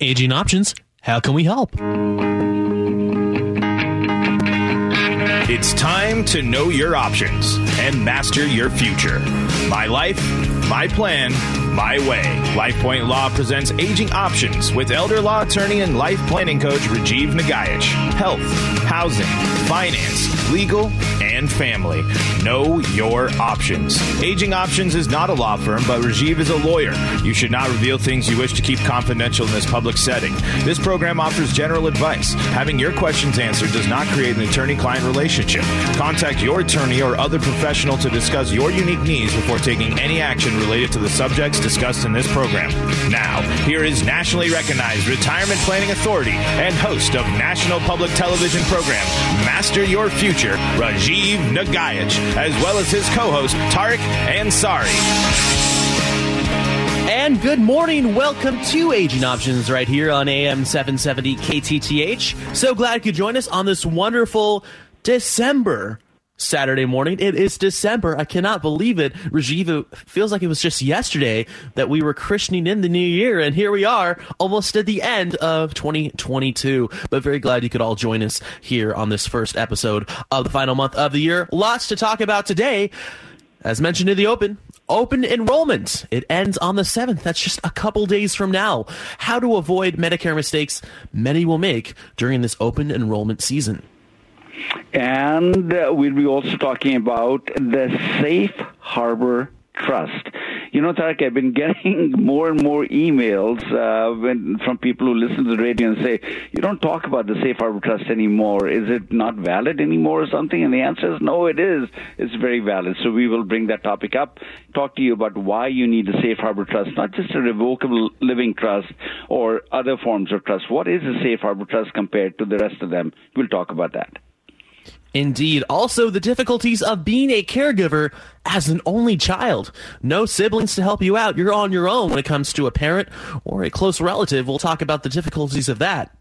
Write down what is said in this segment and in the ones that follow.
Aging Options, how can we help? It's time to know your options and master your future. My life, my plan, my way. LifePoint Law presents Aging Options with elder law attorney and life planning coach Rajiv Nagaich. Health, housing, finance, legal, and family. Know your options. Aging Options is not a law firm, but Rajiv is a lawyer. You should not reveal things you wish to keep confidential in this public setting. This program offers general advice. Having your questions answered does not create an attorney client relationship. Contact your attorney or other professional to discuss your unique needs before taking any action related to the subjects discussed in this program. Now, here is nationally recognized retirement planning authority and host of national public television program Master Your Future, Rajiv Nagaich, as well as his co-host Tarek Ansari. And good morning. Welcome to Aging Options right here on AM 770 KTTH. So glad you could join us on this wonderful December Saturday morning. It is December. I cannot believe it. Rajiv, it feels like it was just yesterday that we were christening in the new year, and here we are, almost at the end of 2022. But very glad you could all join us here on this first episode of the final month of the year. Lots to talk about today. As mentioned in the open, open enrollment. It ends on the 7th. That's just a couple days from now. How to avoid Medicare mistakes many will make during this open enrollment season. And we'll be also talking about the Safe Harbor Trust. You know, Tarek, I've been getting more and more emails uh, when, from people who listen to the radio and say, you don't talk about the Safe Harbor Trust anymore. Is it not valid anymore or something? And the answer is no, it is. It's very valid. So we will bring that topic up, talk to you about why you need a Safe Harbor Trust, not just a revocable living trust or other forms of trust. What is a Safe Harbor Trust compared to the rest of them? We'll talk about that. Indeed. Also, the difficulties of being a caregiver as an only child. No siblings to help you out. You're on your own when it comes to a parent or a close relative. We'll talk about the difficulties of that.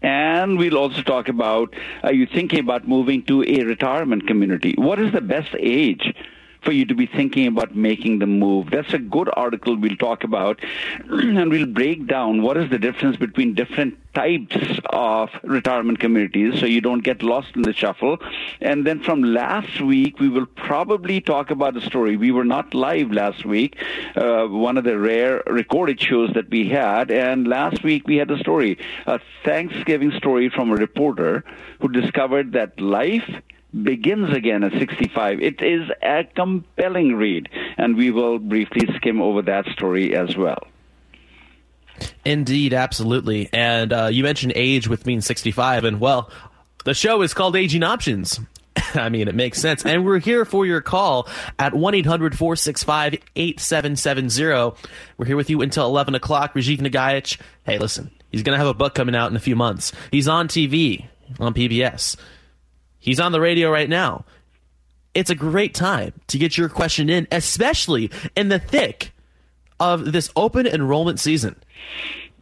And we'll also talk about are you thinking about moving to a retirement community? What is the best age for you to be thinking about making the move. That's a good article we'll talk about, and we'll break down what is the difference between different types of retirement communities so you don't get lost in the shuffle. And then from last week, we will probably talk about a story. We were not live last week, uh, one of the rare recorded shows that we had. And last week, we had a story, a Thanksgiving story from a reporter who discovered that life begins again at 65. It is a compelling read, and we will briefly skim over that story as well. Indeed, absolutely. And uh, you mentioned age with being 65, and well, the show is called Aging Options. I mean, it makes sense. And we're here for your call at 1 800 465 8770. We're here with you until 11 o'clock. Rajiv Nagaich. Hey, listen, he's going to have a book coming out in a few months. He's on TV on PBS. He's on the radio right now. It's a great time to get your question in, especially in the thick of this open enrollment season.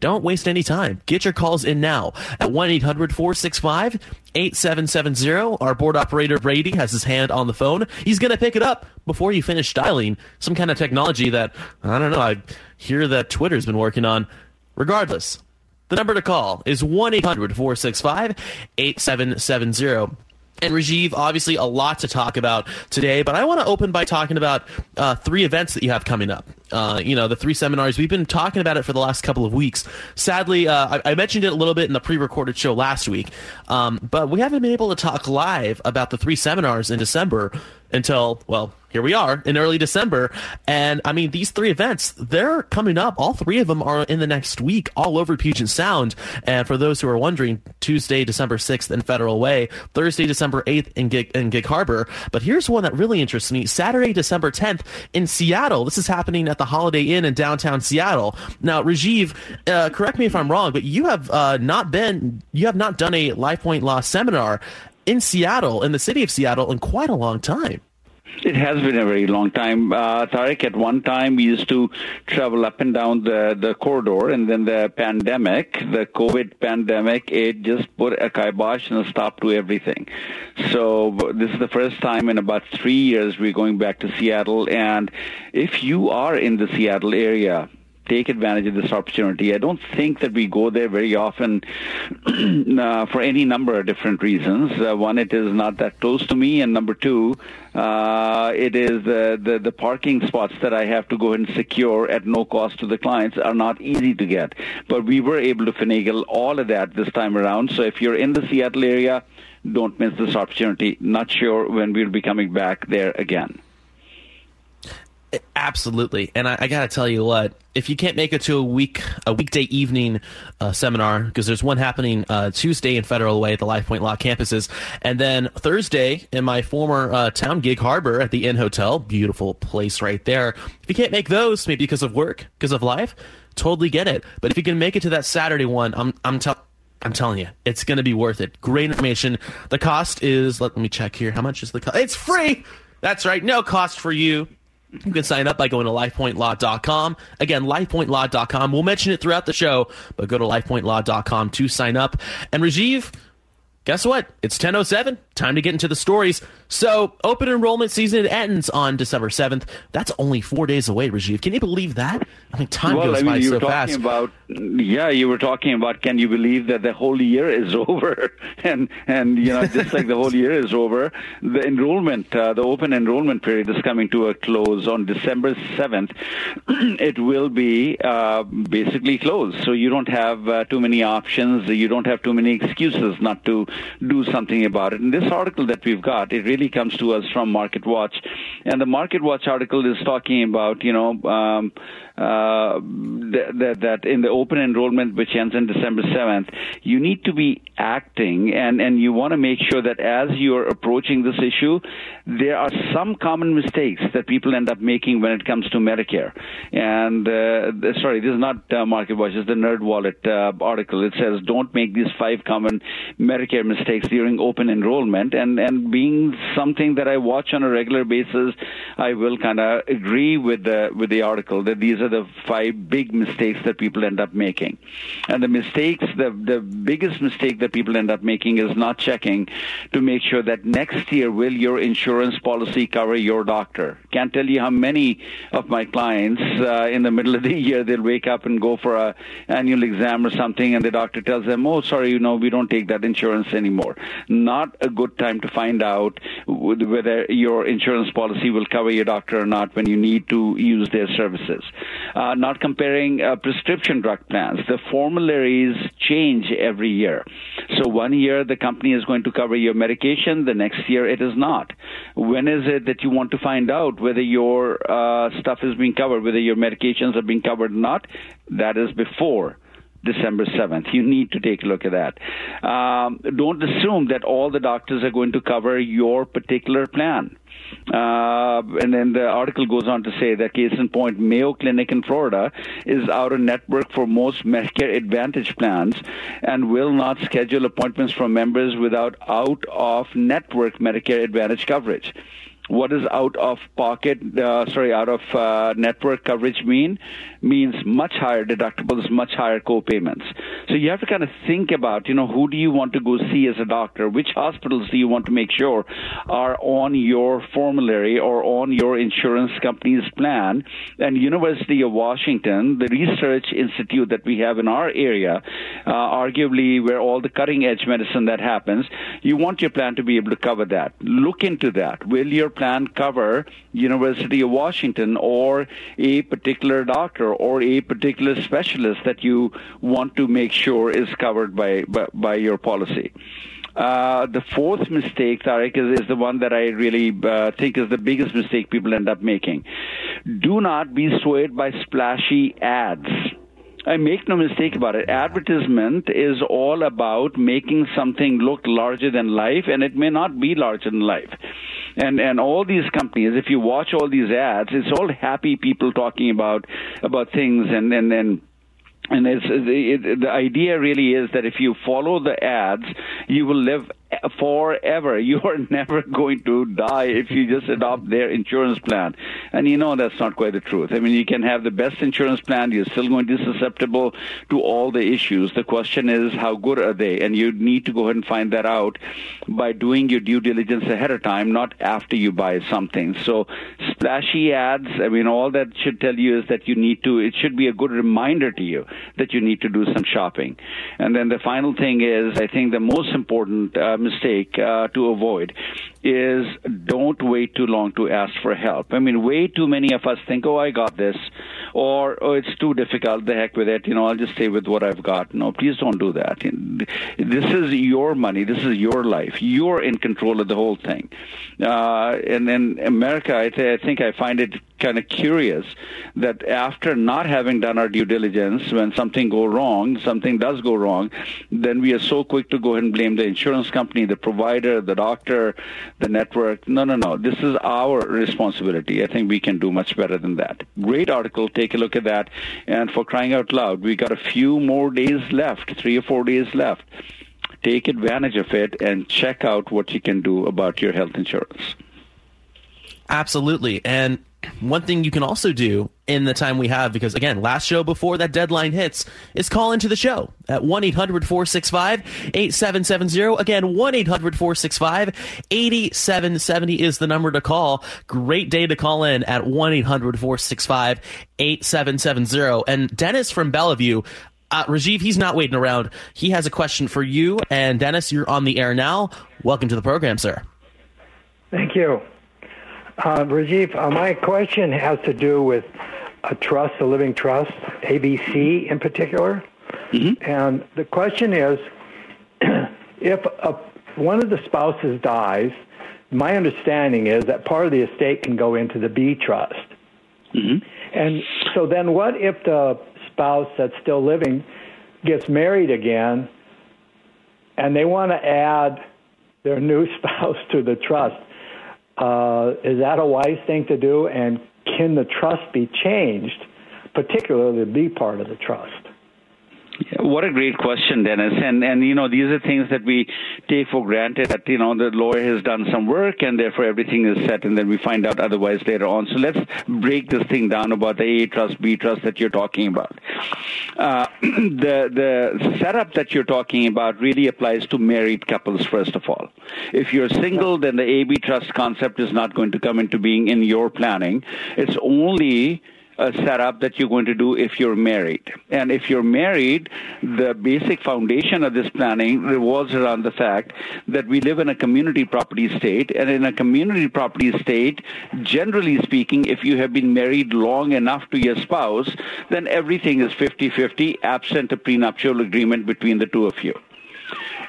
Don't waste any time. Get your calls in now at 1 800 465 8770. Our board operator Brady has his hand on the phone. He's going to pick it up before you finish dialing some kind of technology that, I don't know, I hear that Twitter's been working on. Regardless, the number to call is 1 800 465 8770. And Rajiv, obviously, a lot to talk about today, but I want to open by talking about uh, three events that you have coming up. Uh, you know, the three seminars. We've been talking about it for the last couple of weeks. Sadly, uh, I, I, mentioned it a little bit in the pre recorded show last week, um, but we haven't been able to talk live about the three seminars in December until, well, here we are in early December. And I mean, these three events, they're coming up. All three of them are in the next week, all over Puget Sound. And for those who are wondering, Tuesday, December 6th in Federal Way, Thursday, December 8th in Gig, in Gig Harbor. But here's one that really interests me Saturday, December 10th in Seattle. This is happening at the Holiday Inn in downtown Seattle. Now, Rajiv, uh, correct me if I'm wrong, but you have uh, not been, you have not done a LifePoint Law seminar in Seattle, in the city of Seattle, in quite a long time. It has been a very long time. Uh, Tarek, at one time we used to travel up and down the, the corridor, and then the pandemic, the COVID pandemic, it just put a kibosh and a stop to everything. So this is the first time in about three years we're going back to Seattle. And if you are in the Seattle area, take advantage of this opportunity. I don't think that we go there very often uh, for any number of different reasons. Uh, one, it is not that close to me, and number two, uh, it is uh, the the parking spots that I have to go and secure at no cost to the clients are not easy to get. But we were able to finagle all of that this time around. So if you're in the Seattle area, don't miss this opportunity. Not sure when we'll be coming back there again. Absolutely, and I, I got to tell you what: if you can't make it to a week a weekday evening uh, seminar, because there's one happening uh, Tuesday in Federal Way at the LifePoint Law campuses, and then Thursday in my former uh, town, Gig Harbor, at the Inn Hotel, beautiful place right there. If you can't make those, maybe because of work, because of life, totally get it. But if you can make it to that Saturday one, I'm I'm telling. I'm telling you, it's going to be worth it. Great information. The cost is, let me check here. How much is the cost? It's free. That's right. No cost for you. You can sign up by going to lifepointlaw.com. Again, lifepointlaw.com. We'll mention it throughout the show, but go to lifepointlaw.com to sign up. And Rajiv, guess what? It's 10.07. Time to get into the stories. So, open enrollment season ends on December 7th. That's only four days away, Rajiv. Can you believe that? I mean, time well, goes I mean, by you so were talking fast. About, yeah, you were talking about can you believe that the whole year is over? and, and you know, just like the whole year is over, the enrollment, uh, the open enrollment period is coming to a close on December 7th. it will be uh, basically closed. So you don't have uh, too many options. You don't have too many excuses not to do something about it. And this article that we've got, it really comes to us from Market Watch. And the Market Watch article is talking about, you know, um, uh, that, that in the open enrollment, which ends on December 7th, you need to be acting and, and you want to make sure that as you're approaching this issue, there are some common mistakes that people end up making when it comes to Medicare. And, uh, sorry, this is not uh, Market Watch, it's the NerdWallet uh, article. It says, don't make these five common Medicare mistakes during open enrollment. And, and being something that I watch on a regular basis, I will kind of agree with the, with the article that these are the five big mistakes that people end up making. And the mistakes, the, the biggest mistake that people end up making is not checking to make sure that next year will your insurance policy cover your doctor. Can't tell you how many of my clients uh, in the middle of the year they'll wake up and go for a annual exam or something and the doctor tells them, oh, sorry, you know, we don't take that insurance anymore. Not a good time to find out whether your insurance policy will cover your doctor or not when you need to use their services. Uh, not comparing uh, prescription drug plans. The formularies change every year. So one year the company is going to cover your medication, the next year it is not. When is it that you want to find out whether your uh, stuff is being covered, whether your medications are being covered or not? That is before. December 7th. You need to take a look at that. Um, don't assume that all the doctors are going to cover your particular plan. Uh, and then the article goes on to say that case in point, Mayo Clinic in Florida is out of network for most Medicare Advantage plans and will not schedule appointments for members without out of network Medicare Advantage coverage. What does out of pocket, uh, sorry, out of uh, network coverage mean? Means much higher deductibles, much higher co-payments. So you have to kind of think about, you know, who do you want to go see as a doctor? Which hospitals do you want to make sure are on your formulary or on your insurance company's plan? And University of Washington, the research institute that we have in our area, uh, arguably where all the cutting edge medicine that happens, you want your plan to be able to cover that. Look into that. Will your plan cover University of Washington or a particular doctor or a particular specialist that you want to make sure is covered by by, by your policy. Uh, the fourth mistake, Tarek, is, is, the one that I really uh, think is the biggest mistake people end up making. Do not be swayed by splashy ads. I make no mistake about it. Advertisement is all about making something look larger than life, and it may not be larger than life. And and all these companies, if you watch all these ads, it's all happy people talking about about things, and and and and it's, it, the idea really is that if you follow the ads, you will live forever. You are never going to die if you just adopt their insurance plan. And you know that's not quite the truth. I mean, you can have the best insurance plan, you're still going to be susceptible to all the issues. The question is, how good are they? And you need to go ahead and find that out by doing your due diligence ahead of time, not after you buy something. So, splashy ads, I mean, all that should tell you is that you need to, it should be a good reminder to you that you need to do some shopping. And then the final thing is, I think the most important uh, mistake uh, to avoid is don't wait too long to ask for help. I mean, way too many of us think, oh, I got this, or oh, it's too difficult, the heck with it, you know, I'll just stay with what I've got. No, please don't do that. This is your money, this is your life. You're in control of the whole thing. Uh, and in America, I, th- I think I find it kind of curious that after not having done our due diligence, when something go wrong, something does go wrong, then we are so quick to go ahead and blame the insurance company, the provider, the doctor, the network. No, no, no. This is our responsibility. I think we can do much better than that. Great article. Take a look at that. And for crying out loud, we got a few more days left, three or four days left. Take advantage of it and check out what you can do about your health insurance. Absolutely. And one thing you can also do in the time we have, because again, last show before that deadline hits, is call into the show at 1 800 465 8770. Again, 1 800 465 8770 is the number to call. Great day to call in at 1 800 465 8770. And Dennis from Bellevue, uh, Rajiv, he's not waiting around. He has a question for you. And Dennis, you're on the air now. Welcome to the program, sir. Thank you. Uh, Rajiv, uh, my question has to do with a trust, a living trust, ABC in particular. Mm-hmm. And the question is if a, one of the spouses dies, my understanding is that part of the estate can go into the B trust. Mm-hmm. And so then what if the spouse that's still living gets married again and they want to add their new spouse to the trust? Uh, is that a wise thing to do? And can the trust be changed, particularly the B part of the trust? What a great question, Dennis. And and you know these are things that we take for granted that you know the lawyer has done some work and therefore everything is set, and then we find out otherwise later on. So let's break this thing down about the A trust, B trust that you're talking about. Uh, the the setup that you're talking about really applies to married couples first of all. If you're single, then the AB trust concept is not going to come into being in your planning. It's only a setup that you're going to do if you're married. And if you're married, the basic foundation of this planning revolves around the fact that we live in a community property state. And in a community property state, generally speaking, if you have been married long enough to your spouse, then everything is 50 50, absent a prenuptial agreement between the two of you.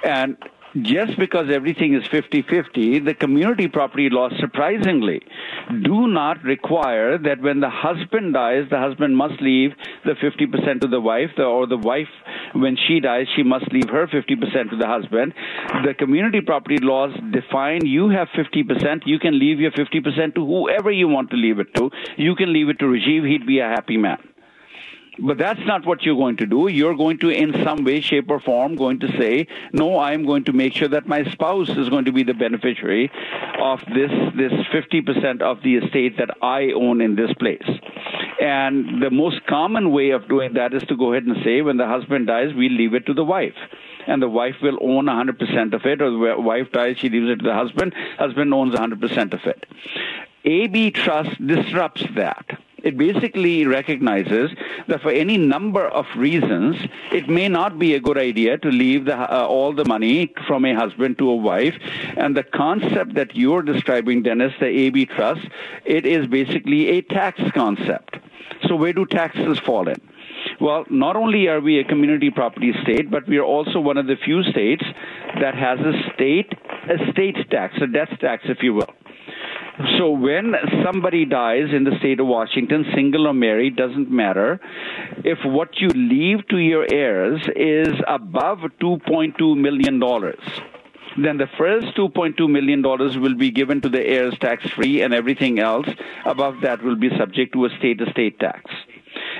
And just because everything is 50-50, the community property laws surprisingly do not require that when the husband dies, the husband must leave the 50% to the wife, or the wife, when she dies, she must leave her 50% to the husband. The community property laws define you have 50%, you can leave your 50% to whoever you want to leave it to. You can leave it to Rajiv, he'd be a happy man. But that's not what you're going to do. You're going to, in some way, shape, or form, going to say, no, I'm going to make sure that my spouse is going to be the beneficiary of this, this 50% of the estate that I own in this place. And the most common way of doing that is to go ahead and say, when the husband dies, we leave it to the wife. And the wife will own 100% of it, or the wife dies, she leaves it to the husband, husband owns 100% of it. AB trust disrupts that it basically recognizes that for any number of reasons, it may not be a good idea to leave the, uh, all the money from a husband to a wife. And the concept that you're describing, Dennis, the AB trust, it is basically a tax concept. So where do taxes fall in? Well, not only are we a community property state, but we are also one of the few states that has a state estate tax, a death tax, if you will. So when somebody dies in the state of Washington, single or married, doesn't matter. If what you leave to your heirs is above $2.2 million, then the first $2.2 million will be given to the heirs tax free, and everything else above that will be subject to a state estate tax.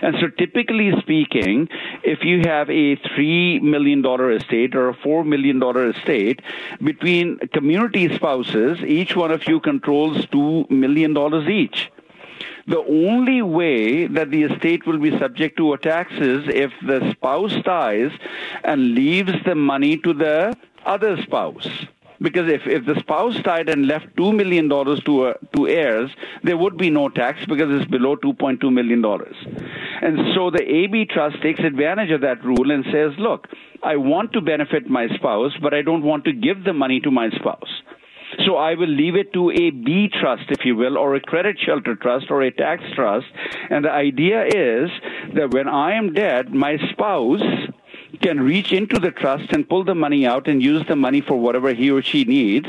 And so, typically speaking, if you have a $3 million estate or a $4 million estate, between community spouses, each one of you controls $2 million each. The only way that the estate will be subject to a tax is if the spouse dies and leaves the money to the other spouse. Because if, if the spouse died and left $2 million to, uh, to heirs, there would be no tax because it's below $2.2 million. And so the AB trust takes advantage of that rule and says, look, I want to benefit my spouse, but I don't want to give the money to my spouse. So I will leave it to a B trust, if you will, or a credit shelter trust or a tax trust. And the idea is that when I am dead, my spouse can reach into the trust and pull the money out and use the money for whatever he or she needs.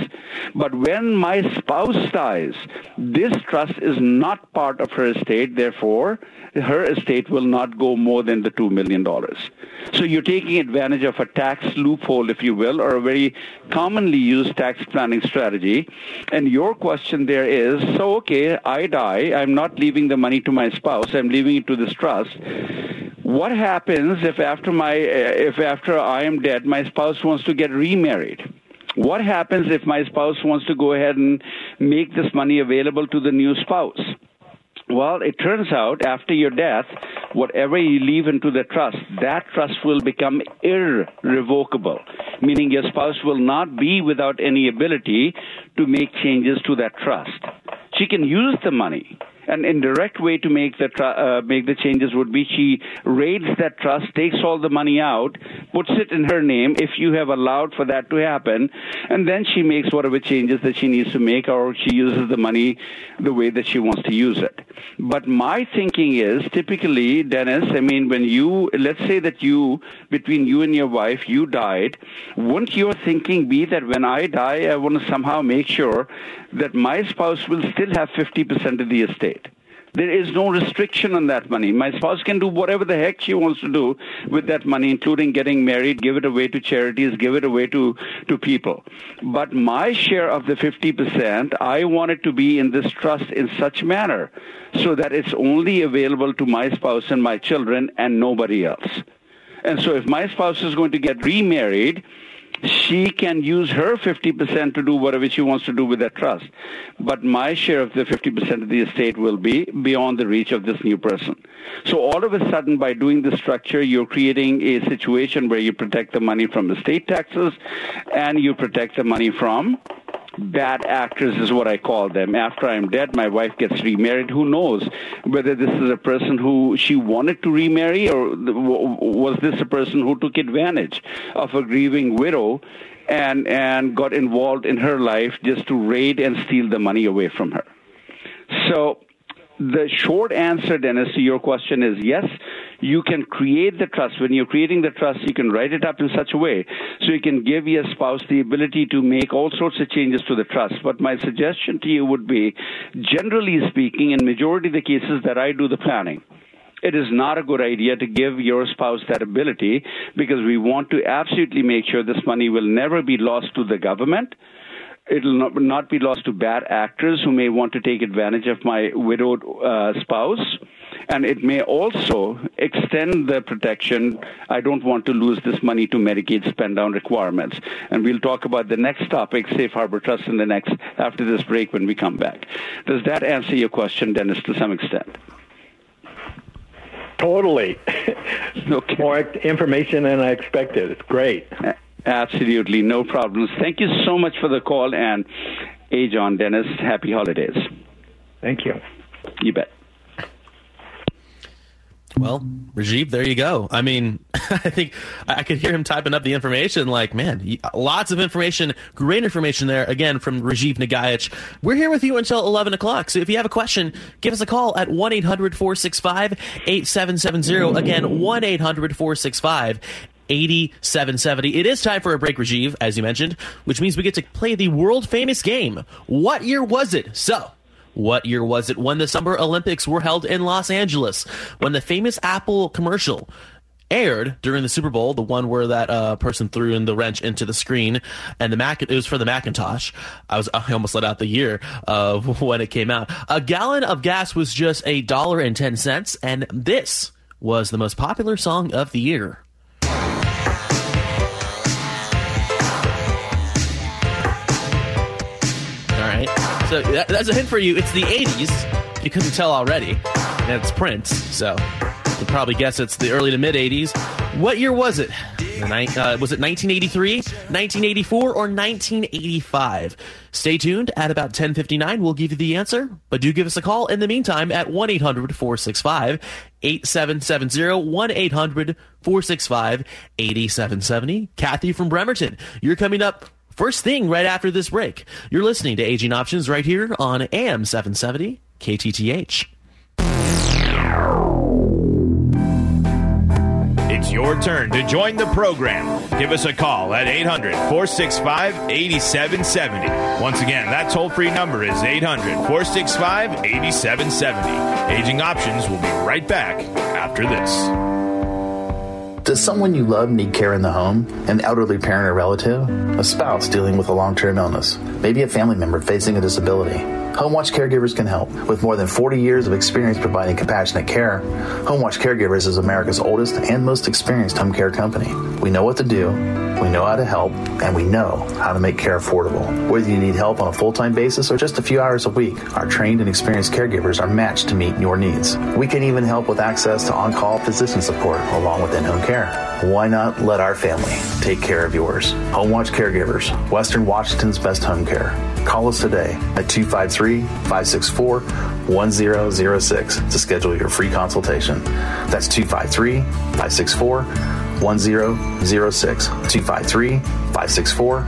But when my spouse dies, this trust is not part of her estate. Therefore, her estate will not go more than the $2 million. So you're taking advantage of a tax loophole, if you will, or a very commonly used tax planning strategy. And your question there is, so okay, I die. I'm not leaving the money to my spouse. I'm leaving it to this trust. What happens if after my eh, if after I am dead, my spouse wants to get remarried? What happens if my spouse wants to go ahead and make this money available to the new spouse? Well, it turns out after your death, whatever you leave into the trust, that trust will become irrevocable, meaning your spouse will not be without any ability to make changes to that trust. She can use the money an indirect way to make the uh, make the changes would be she raids that trust, takes all the money out, puts it in her name if you have allowed for that to happen, and then she makes whatever changes that she needs to make, or she uses the money the way that she wants to use it. But my thinking is typically, Dennis. I mean, when you let's say that you between you and your wife you died, wouldn't your thinking be that when I die, I want to somehow make sure that my spouse will still have 50% of the estate. There is no restriction on that money. My spouse can do whatever the heck she wants to do with that money, including getting married, give it away to charities, give it away to, to people. But my share of the 50%, I want it to be in this trust in such manner so that it's only available to my spouse and my children and nobody else. And so if my spouse is going to get remarried, she can use her 50% to do whatever she wants to do with that trust. But my share of the 50% of the estate will be beyond the reach of this new person. So all of a sudden, by doing this structure, you're creating a situation where you protect the money from estate taxes and you protect the money from bad actors is what I call them. After I'm dead, my wife gets remarried. Who knows whether this is a person who she wanted to remarry or was this a person who took advantage of a grieving widow and and got involved in her life just to raid and steal the money away from her. So the short answer, Dennis, to your question is yes, you can create the trust. When you're creating the trust, you can write it up in such a way so you can give your spouse the ability to make all sorts of changes to the trust. But my suggestion to you would be, generally speaking, in majority of the cases that I do the planning, it is not a good idea to give your spouse that ability because we want to absolutely make sure this money will never be lost to the government it'll not, not be lost to bad actors who may want to take advantage of my widowed uh, spouse. And it may also extend the protection. I don't want to lose this money to Medicaid spend down requirements. And we'll talk about the next topic, Safe Harbor Trust, in the next, after this break when we come back. Does that answer your question, Dennis, to some extent? Totally. okay. More information than I expected. It's great. Absolutely, no problems. Thank you so much for the call, and hey, John Dennis, happy holidays. Thank you. You bet. Well, Rajiv, there you go. I mean, I think I could hear him typing up the information. Like, man, lots of information, great information there. Again, from Rajiv Nagaich. We're here with you until 11 o'clock. So if you have a question, give us a call at 1 800 465 8770. Again, 1 800 465 8770. It is time for a break, Rajiv, as you mentioned, which means we get to play the world famous game. What year was it? So, what year was it when the Summer Olympics were held in Los Angeles? When the famous Apple commercial aired during the Super Bowl, the one where that uh, person threw in the wrench into the screen, and the Mac it was for the Macintosh. I was I almost let out the year of when it came out. A gallon of gas was just a dollar and ten cents, and this was the most popular song of the year? So that, that's a hint for you. It's the 80s. You couldn't tell already. And it's Prince. So you'll probably guess it's the early to mid 80s. What year was it? Ni- uh, was it 1983, 1984, or 1985? Stay tuned. At about 10:59, we'll give you the answer. But do give us a call in the meantime at 1-800-465-8770. 1-800-465-8770. Kathy from Bremerton, you're coming up first thing right after this break. You're listening to Aging Options right here on AM 770 KTTH. It's your turn to join the program. Give us a call at 800 465 8770. Once again, that toll free number is 800 465 8770. Aging Options will be right back after this. Does someone you love need care in the home? An elderly parent or relative? A spouse dealing with a long term illness? Maybe a family member facing a disability? HomeWatch Caregivers can help. With more than 40 years of experience providing compassionate care, HomeWatch Caregivers is America's oldest and most experienced home care company. We know what to do, we know how to help, and we know how to make care affordable. Whether you need help on a full time basis or just a few hours a week, our trained and experienced caregivers are matched to meet your needs. We can even help with access to on call physician support along with in home care. Why not let our family take care of yours? HomeWatch Caregivers, Western Washington's best home care. Call us today at 253 564 1006 to schedule your free consultation. That's 253 564 1006. 253 564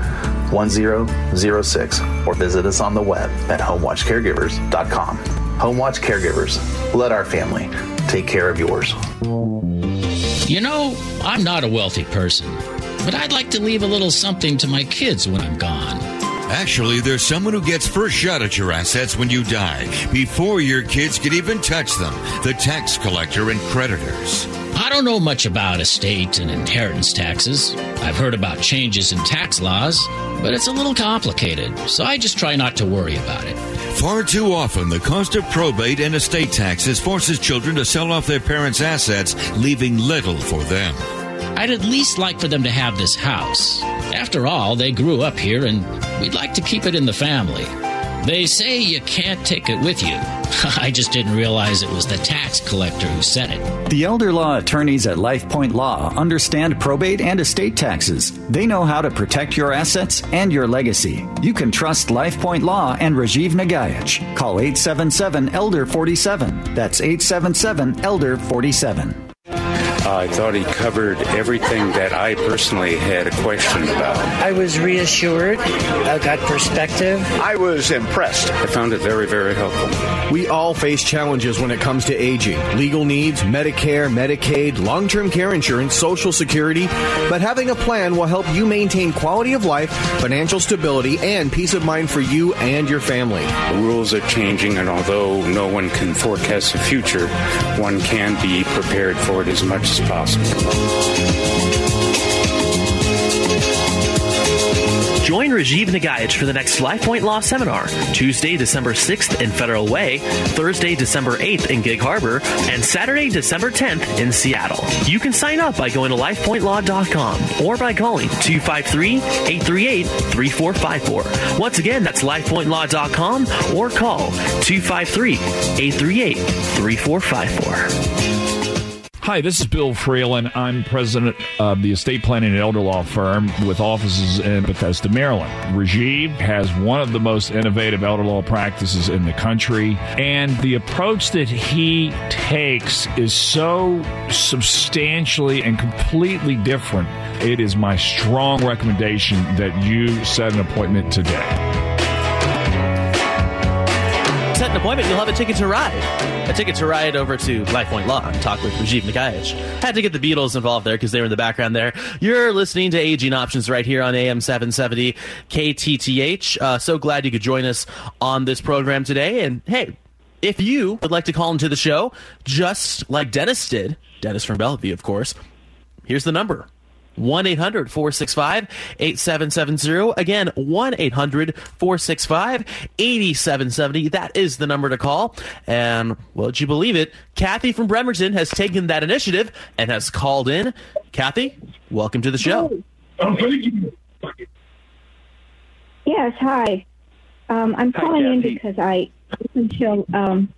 1006. Or visit us on the web at homewatchcaregivers.com. Homewatch Caregivers, let our family take care of yours. You know, I'm not a wealthy person, but I'd like to leave a little something to my kids when I'm gone. Actually, there's someone who gets first shot at your assets when you die, before your kids can even touch them the tax collector and creditors. I don't know much about estate and inheritance taxes. I've heard about changes in tax laws, but it's a little complicated, so I just try not to worry about it. Far too often, the cost of probate and estate taxes forces children to sell off their parents' assets, leaving little for them. I'd at least like for them to have this house. After all, they grew up here and we'd like to keep it in the family. They say you can't take it with you. I just didn't realize it was the tax collector who said it. The elder law attorneys at LifePoint Law understand probate and estate taxes. They know how to protect your assets and your legacy. You can trust LifePoint Law and Rajiv Nagaich. Call 877 Elder 47. That's 877 Elder 47. I thought he covered everything that I personally had a question about. I was reassured. I got perspective. I was impressed. I found it very, very helpful. We all face challenges when it comes to aging legal needs, Medicare, Medicaid, long term care insurance, Social Security. But having a plan will help you maintain quality of life, financial stability, and peace of mind for you and your family. The rules are changing, and although no one can forecast the future, one can be prepared for it as much as possible. Join Rajiv Nagaich for the next LifePoint Law Seminar, Tuesday, December 6th in Federal Way, Thursday, December 8th in Gig Harbor, and Saturday, December 10th in Seattle. You can sign up by going to lifepointlaw.com or by calling 253-838-3454. Once again, that's lifepointlaw.com or call 253-838-3454. Hi, this is Bill Freeland. I'm president of the estate planning and elder law firm with offices in Bethesda, Maryland. Rajiv has one of the most innovative elder law practices in the country, and the approach that he takes is so substantially and completely different. It is my strong recommendation that you set an appointment today. Set an appointment, you'll have a ticket to ride. A ticket to ride over to LifePoint Law and talk with Rajiv Nagaich. Had to get the Beatles involved there because they were in the background there. You're listening to Aging Options right here on AM 770 KTTH. Uh, so glad you could join us on this program today. And hey, if you would like to call into the show, just like Dennis did, Dennis from Bellevue, of course, here's the number 1 800 465 8770. Again, 1 800 465 8770. That is the number to call. And, well, did you believe it? Kathy from Bremerton has taken that initiative and has called in. Kathy, welcome to the show. Yes, hi. Um, I'm Hi, calling in because I, until um,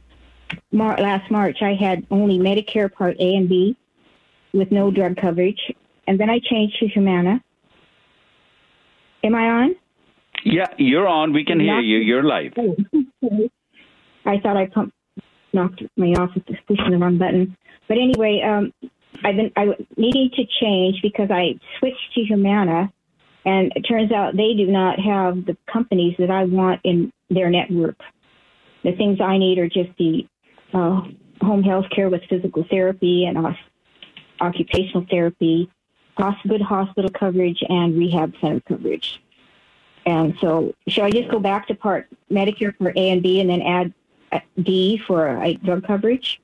Mar- last March, I had only Medicare Part A and B with no drug coverage. And then I changed to Humana. Am I on? Yeah, you're on. We can hear you. You're live. I thought I pump, knocked me off with pushing the wrong button. But anyway, um, I've been I needing to change because I switched to Humana, and it turns out they do not have the companies that I want in their network. The things I need are just the uh, home health care with physical therapy and occupational therapy, good hospital coverage, and rehab center coverage. And so, should I just go back to part Medicare for A and B and then add uh, D for uh, drug coverage?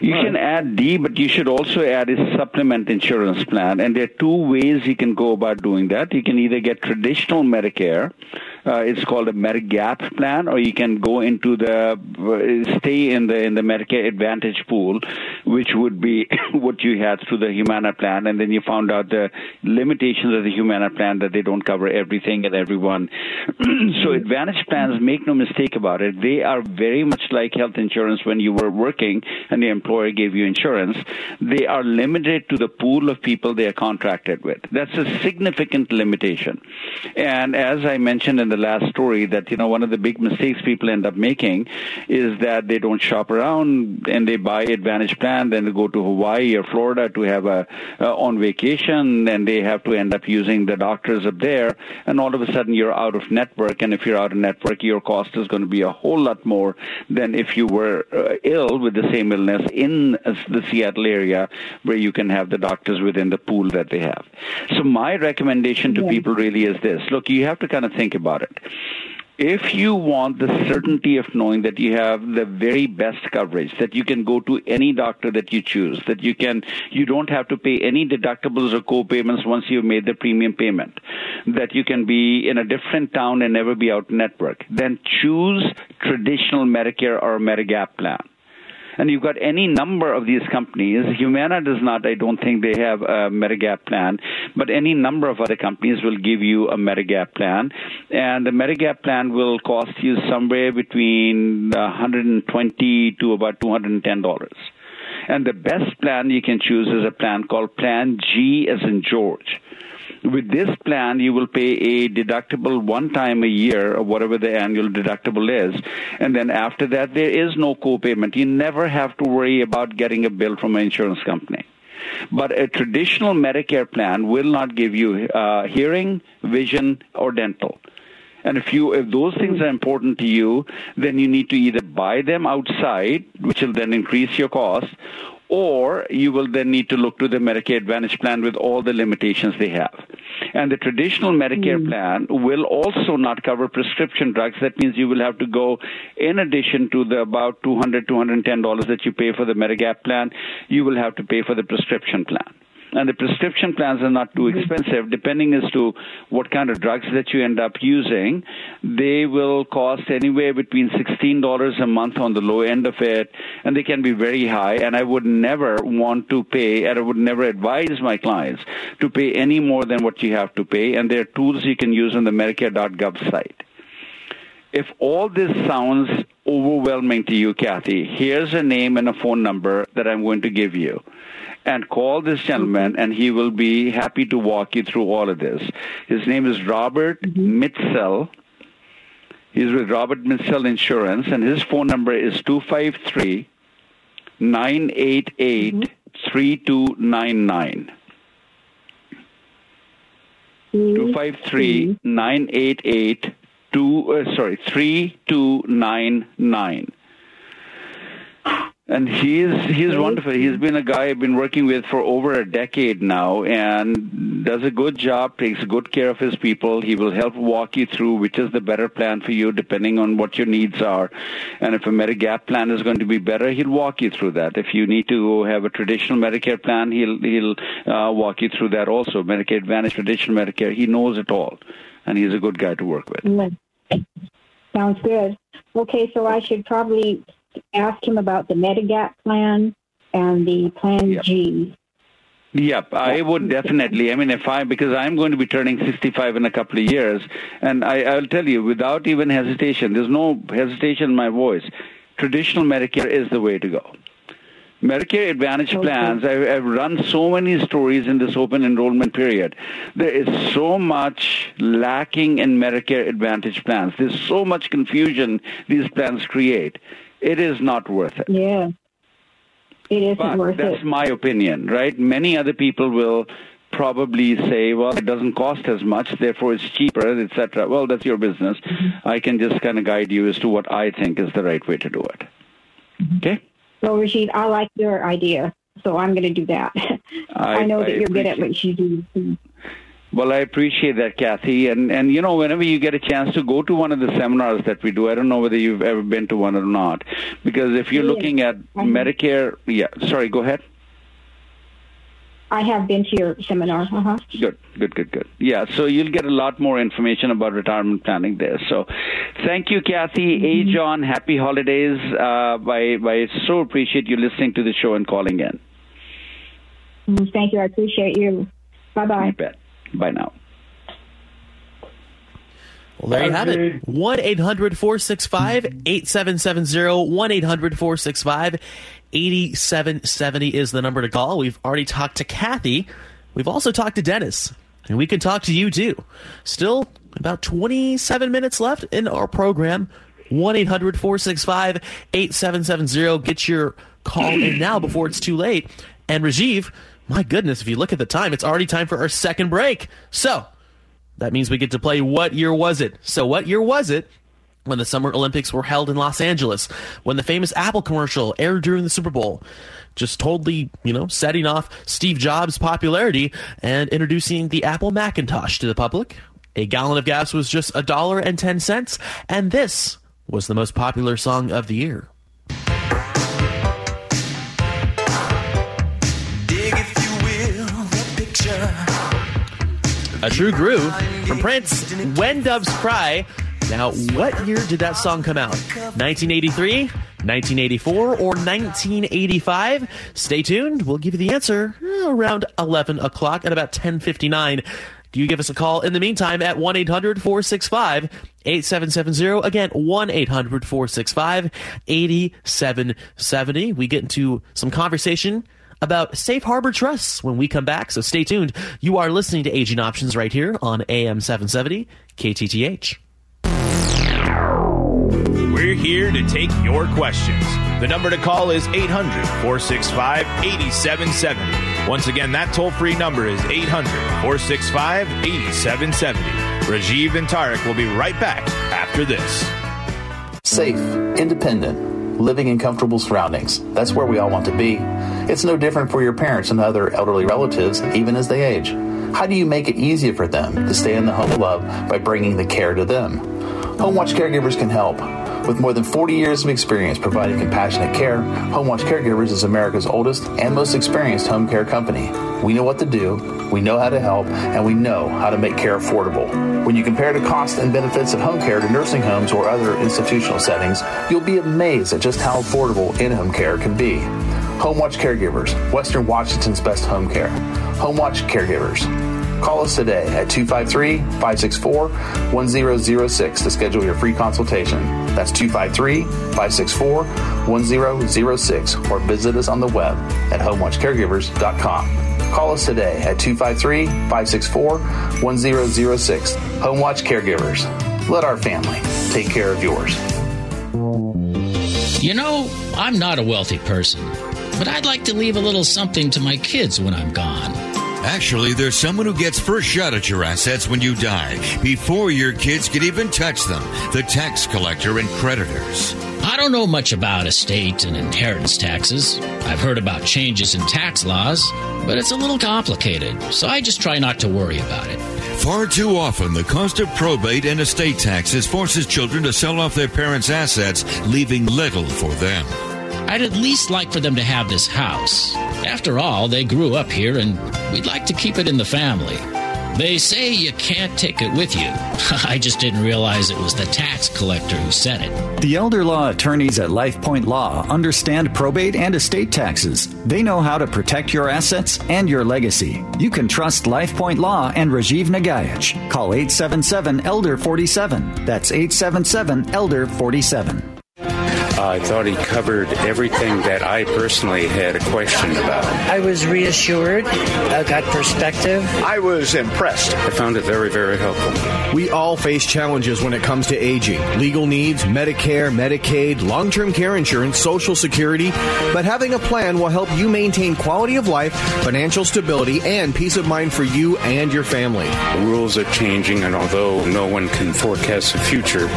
You can add D, but you should also add a supplement insurance plan. And there are two ways you can go about doing that. You can either get traditional Medicare, uh, it's called a Medigap plan, or you can go into the uh, stay in the in the Medicare Advantage pool, which would be what you had through the Humana plan, and then you found out the limitations of the Humana plan that they don't cover everything and everyone. so Advantage plans, make no mistake about it, they are very much like health insurance when you were working and the employer gave you insurance. They are limited to the pool of people they are contracted with. That's a significant limitation. And as I mentioned in the last story, that you know one of the big mistakes people end up making is that they don't shop around and they buy Advantage plan, then they go to Hawaii or Florida to have a uh, on vacation, and they have to end up using the doctors up there, and all of a sudden you're out of network. And if you're out of network, your cost is going to be a whole lot more than if you were uh, ill with the same illness in uh, the Seattle area, where you can have the doctors within the pool that they have. So my recommendation to people really is this: look, you have to kind of think about it. If you want the certainty of knowing that you have the very best coverage, that you can go to any doctor that you choose, that you can, you don't have to pay any deductibles or co-payments once you've made the premium payment, that you can be in a different town and never be out network, then choose traditional Medicare or Medigap plan and you've got any number of these companies. Humana does not, I don't think they have a Medigap plan, but any number of other companies will give you a Medigap plan, and the Medigap plan will cost you somewhere between uh, 120 to about 210 dollars. And the best plan you can choose is a plan called Plan G as in George. With this plan, you will pay a deductible one time a year, or whatever the annual deductible is. And then after that, there is no co-payment. You never have to worry about getting a bill from an insurance company. But a traditional Medicare plan will not give you uh, hearing, vision, or dental. And if you if those things are important to you, then you need to either buy them outside, which will then increase your cost, or you will then need to look to the Medicare Advantage plan with all the limitations they have. And the traditional Medicare hmm. plan will also not cover prescription drugs. That means you will have to go, in addition to the about $200, $210 that you pay for the Medigap plan, you will have to pay for the prescription plan and the prescription plans are not too mm-hmm. expensive. Depending as to what kind of drugs that you end up using they will cost anywhere between $16 a month on the low end of it and they can be very high. And i would never want to pay and i would never advise my clients to pay any more than what you have to pay. And there are tools you can use on the medicare.gov site. If all this sounds overwhelming to you, Kathy, here's a name and a phone number that I'm going to give you. And call this gentleman, and he will be happy to walk you through all of this. His name is Robert Mitzel. He's with Robert Mitzel Insurance, and his phone number is 253 988 3299. 253 988 two sorry three two nine nine And he's he's wonderful. He's been a guy I've been working with for over a decade now, and does a good job. Takes good care of his people. He will help walk you through which is the better plan for you, depending on what your needs are. And if a Medigap plan is going to be better, he'll walk you through that. If you need to have a traditional Medicare plan, he'll he'll uh, walk you through that also. Medicare Advantage, traditional Medicare. He knows it all, and he's a good guy to work with. Sounds good. Okay, so I should probably ask him about the Medigap plan and the Plan Yep. G. Yep, uh, I would definitely. I mean, if I because I'm going to be turning 65 in a couple of years, and I, I'll tell you without even hesitation, there's no hesitation in my voice. Traditional Medicare is the way to go. Medicare Advantage plans. I've, I've run so many stories in this open enrollment period. There is so much lacking in Medicare Advantage plans. There's so much confusion these plans create. It is not worth it. Yeah. It isn't But worth that's it. That's my opinion, right? Many other people will probably say, well, it doesn't cost as much, therefore it's cheaper, etc. Well, that's your business. Mm-hmm. I can just kind of guide you as to what I think is the right way to do it. Mm-hmm. Okay? Well, Rashid, I like your idea, so I'm going to do that. I, I- know I that you're good at what you do. Well, I appreciate that, Kathy. And, and, you know, whenever you get a chance to go to one of the seminars that we do, I don't know whether you've ever been to one or not, because if you're Yeah. looking at Medicare, yeah, sorry, go ahead. I have been to your seminar. Uh-huh. Good, good, good, good. Yeah, so you'll get a lot more information about retirement planning there. So, thank you, Kathy. A. John, happy holidays. Uh, I, I so appreciate you listening to the show and calling in. Mm, Thank you. I appreciate you. Bye-bye. You bet. Bye now. Well, there you have it. 1 800 465 8770. 1 800 465 8770 is the number to call. We've already talked to Kathy. We've also talked to Dennis. And we can talk to you too. Still about 27 minutes left in our program. 1 800 465 8770. Get your call in now before it's too late. And Rajiv, my goodness, if you look at the time, it's already time for our second break. So, that means we get to play What Year Was It? So, what year was it when the Summer Olympics were held in Los Angeles? When the famous Apple commercial aired during the Super Bowl? Just totally, you know, setting off Steve Jobs' popularity and introducing the Apple Macintosh to the public. A gallon of gas was just a dollar and ten cents, and this was the most popular song of the year. A True Groove from Prince, When Doves Cry. Now, what year did that song come out? 1983, 1984, or 1985? Stay tuned. We'll give you the answer around 11 o'clock at about 1059. Do You give us a call in the meantime at 1 800 465 8770. Again, 1 800 465 8770. We get into some conversation about safe harbor trusts when we come back. So stay tuned. You are listening to Aging Options right here on AM 770 KTTH. We're here to take your questions. The number to call is 800 465 8770. Once again, that toll free number is 800 465 8770. Rajiv and Tarek will be right back after this. Safe, independent, living in comfortable surroundings. That's where we all want to be. It's no different for your parents and other elderly relatives, even as they age. How do you make it easier for them to stay in the home of love by bringing the care to them? HomeWatch Caregivers can help. With more than 40 years of experience providing compassionate care, HomeWatch Caregivers is America's oldest and most experienced home care company. We know what to do, we know how to help, and we know how to make care affordable. When you compare the costs and benefits of home care to nursing homes or other institutional settings, you'll be amazed at just how affordable in-home care can be. HomeWatch Caregivers, Western Washington's best home care. HomeWatch Caregivers. Call us today at 253 564 1006 to schedule your free consultation. That's 253 564 1006 or visit us on the web at homewatchcaregivers.com. Call us today at 253 564 1006. Homewatch Caregivers. Let our family take care of yours. You know, I'm not a wealthy person, but I'd like to leave a little something to my kids when I'm gone. Actually, there's someone who gets first shot at your assets when you die, before your kids can even touch them the tax collector and creditors. I don't know much about estate and inheritance taxes. I've heard about changes in tax laws, but it's a little complicated, so I just try not to worry about it. Far too often, the cost of probate and estate taxes forces children to sell off their parents' assets, leaving little for them. I'd at least like for them to have this house. After all, they grew up here and we'd like to keep it in the family. They say you can't take it with you. I just didn't realize it was the tax collector who said it. The elder law attorneys at LifePoint Law understand probate and estate taxes. They know how to protect your assets and your legacy. You can trust LifePoint Law and Rajiv Nagaich. Call 877 Elder 47. That's 877 Elder 47. Uh, I thought he covered everything that I personally had a question about. I was reassured. I got perspective. I was impressed. I found it very, very helpful. We all face challenges when it comes to aging legal needs, Medicare, Medicaid, long term care insurance, Social Security. But having a plan will help you maintain quality of life, financial stability, and peace of mind for you and your family. The rules are changing, and although no one can forecast the future,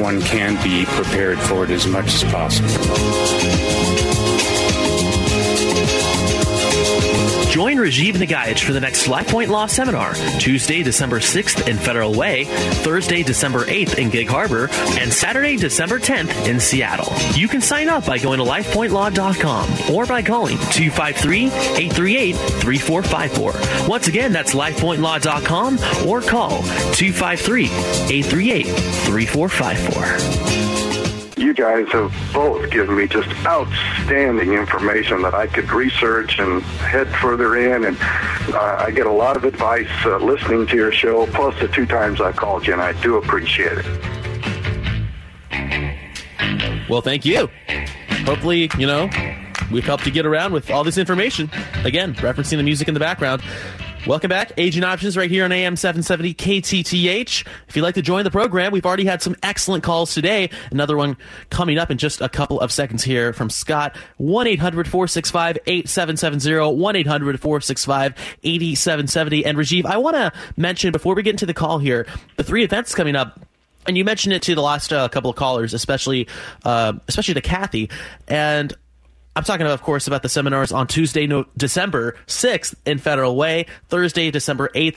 one can be prepared for it as much as possible. Join Rajiv Nagaich for the next LifePoint Law Seminar, Tuesday, December 6th in Federal Way, Thursday, December 8th in Gig Harbor, and Saturday, December 10th in Seattle. You can sign up by going to lifepointlaw.com or by calling 253-838-3454. Once again, that's lifepointlaw.com or call 253-838-3454 you guys have both given me just outstanding information that I could research and head further in. And uh, I get a lot of advice uh, listening to your show, plus the two times I called you, and I do appreciate it. Well, thank you. Hopefully, you know, we've helped you get around with all this information. Again, referencing the music in the background. Welcome back. Aging Options right here on AM 770 KTTH. If you'd like to join the program, we've already had some excellent calls today. Another one coming up in just a couple of seconds here from Scott. 1-800-465-8770. 1-800-465-8770. And Rajiv, I want to mention before we get into the call here, the three events coming up and you mentioned it to the last uh, couple of callers, especially uh, especially to Kathy. And I'm talking, of course, about the seminars on Tuesday, no, December 6th in Federal Way, Thursday, December 8th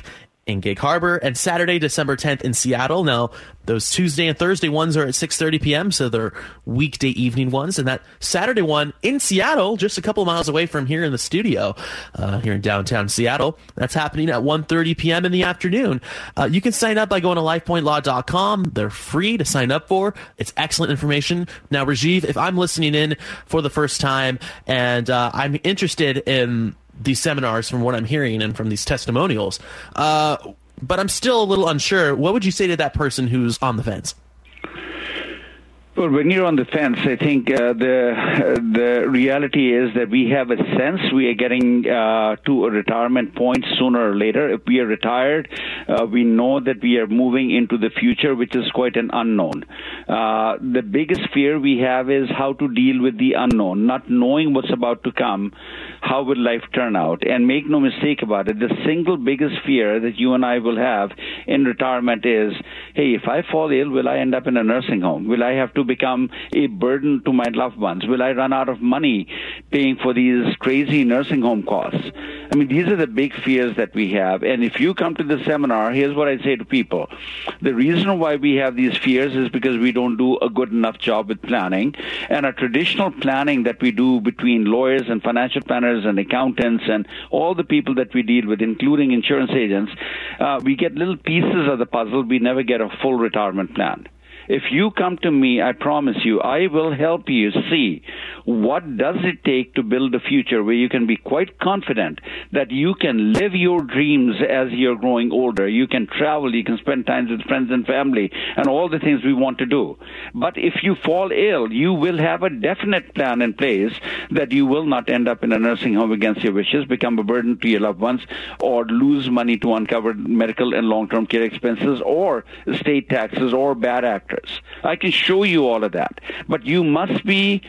in Gig Harbor, and Saturday, December 10th in Seattle. Now, those Tuesday and Thursday ones are at 6:30 p.m., so they're weekday evening ones, and that Saturday one in Seattle, just a couple miles away from here in the studio, uh, here in downtown Seattle, that's happening at 1:30 p.m. in the afternoon. Uh, you can sign up by going to LifePointLaw.com. They're free to sign up for. It's excellent information. Now, Rajiv, if I'm listening in for the first time and uh, I'm interested in these seminars from what I'm hearing and from these testimonials. Uh, but I'm still a little unsure. What would you say to that person who's on the fence? Well, when you're on the fence, I think uh, the uh, the reality is that we have a sense we are getting uh, to a retirement point sooner or later. If we are retired, uh, we know that we are moving into the future, which is quite an unknown. Uh, the biggest fear we have is how to deal with the unknown, not knowing what's about to come. How will life turn out? And make no mistake about it, the single biggest fear that you and I will have in retirement is, hey, if I fall ill, will I end up in a nursing home? Will I have to become a burden to my loved ones? Will I run out of money paying for these crazy nursing home costs? I mean, these are the big fears that we have. And if you come to the seminar, here's what I say to people. The reason why we have these fears is because we don't do a good enough job with planning. And our traditional planning that we do between lawyers and financial planners and accountants and all the people that we deal with, including insurance agents, uh, we get little pieces of the puzzle. We never get a full retirement plan. If you come to me, I promise you, I will help you see what does it take to build a future where you can be quite confident that you can live your dreams as you're growing older. You can travel, you can spend time with friends and family, and all the things we want to do. But if you fall ill, you will have a definite plan in place that you will not end up in a nursing home against your wishes, become a burden to your loved ones, or lose money to uncovered medical and long-term care expenses, or state taxes, or bad actors. I can show you all of that. But you must be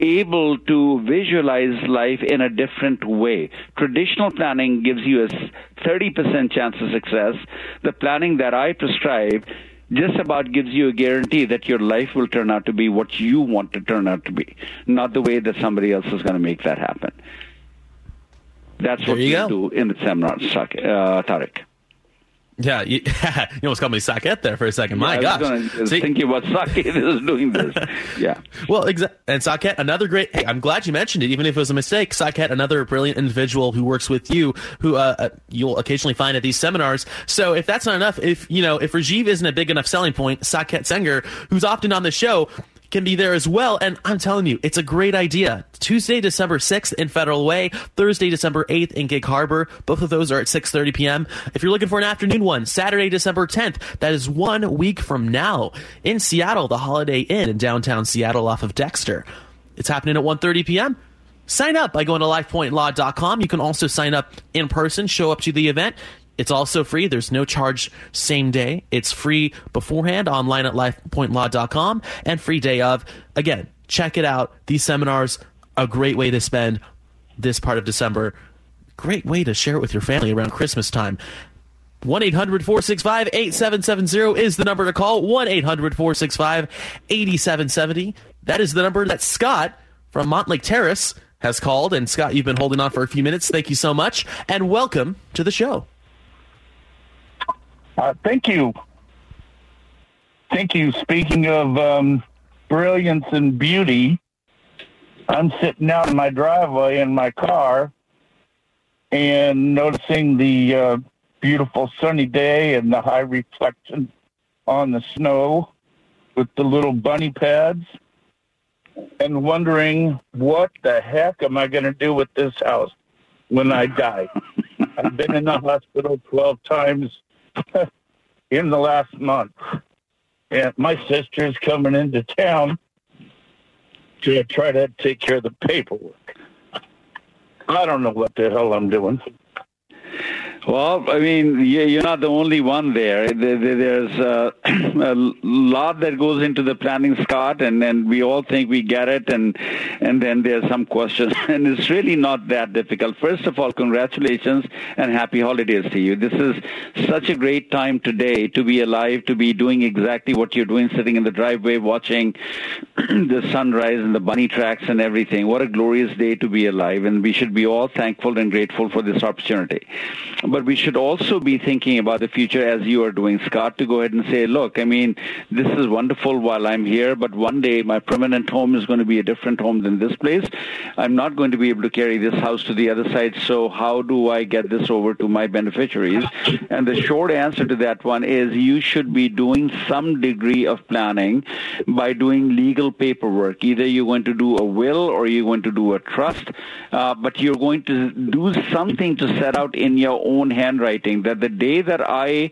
able to visualize life in a different way. Traditional planning gives you a 30% chance of success. The planning that I prescribe just about gives you a guarantee that your life will turn out to be what you want to turn out to be, not the way that somebody else is going to make that happen. That's what we do in the seminar, uh, Tarek. Yeah, you, you almost called me Saket there for a second. My yeah, gosh. I was gonna, thinking about Saket is doing this. Yeah. well, exa- and Saket, another great. Hey, I'm glad you mentioned it, even if it was a mistake. Saket, another brilliant individual who works with you, who uh, uh, you'll occasionally find at these seminars. So if that's not enough, if you know, if Rajiv isn't a big enough selling point, Saket Senger, who's often on the show, can be there as well. And I'm telling you, it's a great idea. Tuesday, December 6th in Federal Way, Thursday, December 8th in Gig Harbor. Both of those are at 6.30 p.m. If you're looking for an afternoon one, Saturday, December 10th, that is one week from now in Seattle, the Holiday Inn in downtown Seattle off of Dexter. It's happening at 1.30 p.m. Sign up by going to lifepointlaw.com. You can also sign up in person, show up to the event. It's also free. There's no charge same day. It's free beforehand online at lifepointlaw.com and free day of. Again, check it out. These seminars, a great way to spend this part of December. Great way to share it with your family around Christmas time. 1 800 465 8770 is the number to call. 1 800 465 8770. That is the number that Scott from Mountlake Terrace has called. And Scott, you've been holding on for a few minutes. Thank you so much. And welcome to the show. Uh, thank you. Thank you. Speaking of um, brilliance and beauty, I'm sitting out in my driveway in my car and noticing the uh, beautiful sunny day and the high reflection on the snow with the little bunny pads and wondering what the heck am I going to do with this house when I die. I've been in the hospital 12 times in the last month. And my sister's coming into town to try to take care of the paperwork. I don't know what the hell I'm doing. Well, I mean, you're not the only one there. There's uh, a lot that goes into the planning, Scott, and then we all think we get it, and and then there's some questions, and it's really not that difficult. First of all, congratulations and happy holidays to you. This is such a great time today to be alive, to be doing exactly what you're doing, sitting in the driveway watching the sunrise and the bunny tracks and everything. What a glorious day to be alive, and we should be all thankful and grateful for this opportunity but we should also be thinking about the future as you are doing, Scott, to go ahead and say, look, I mean, this is wonderful while I'm here, but one day my permanent home is going to be a different home than this place. I'm not going to be able to carry this house to the other side, so how do I get this over to my beneficiaries? And the short answer to that one is you should be doing some degree of planning by doing legal paperwork. Either you're going to do a will or you're going to do a trust, uh, but you're going to do something to set out in your own handwriting that the day that I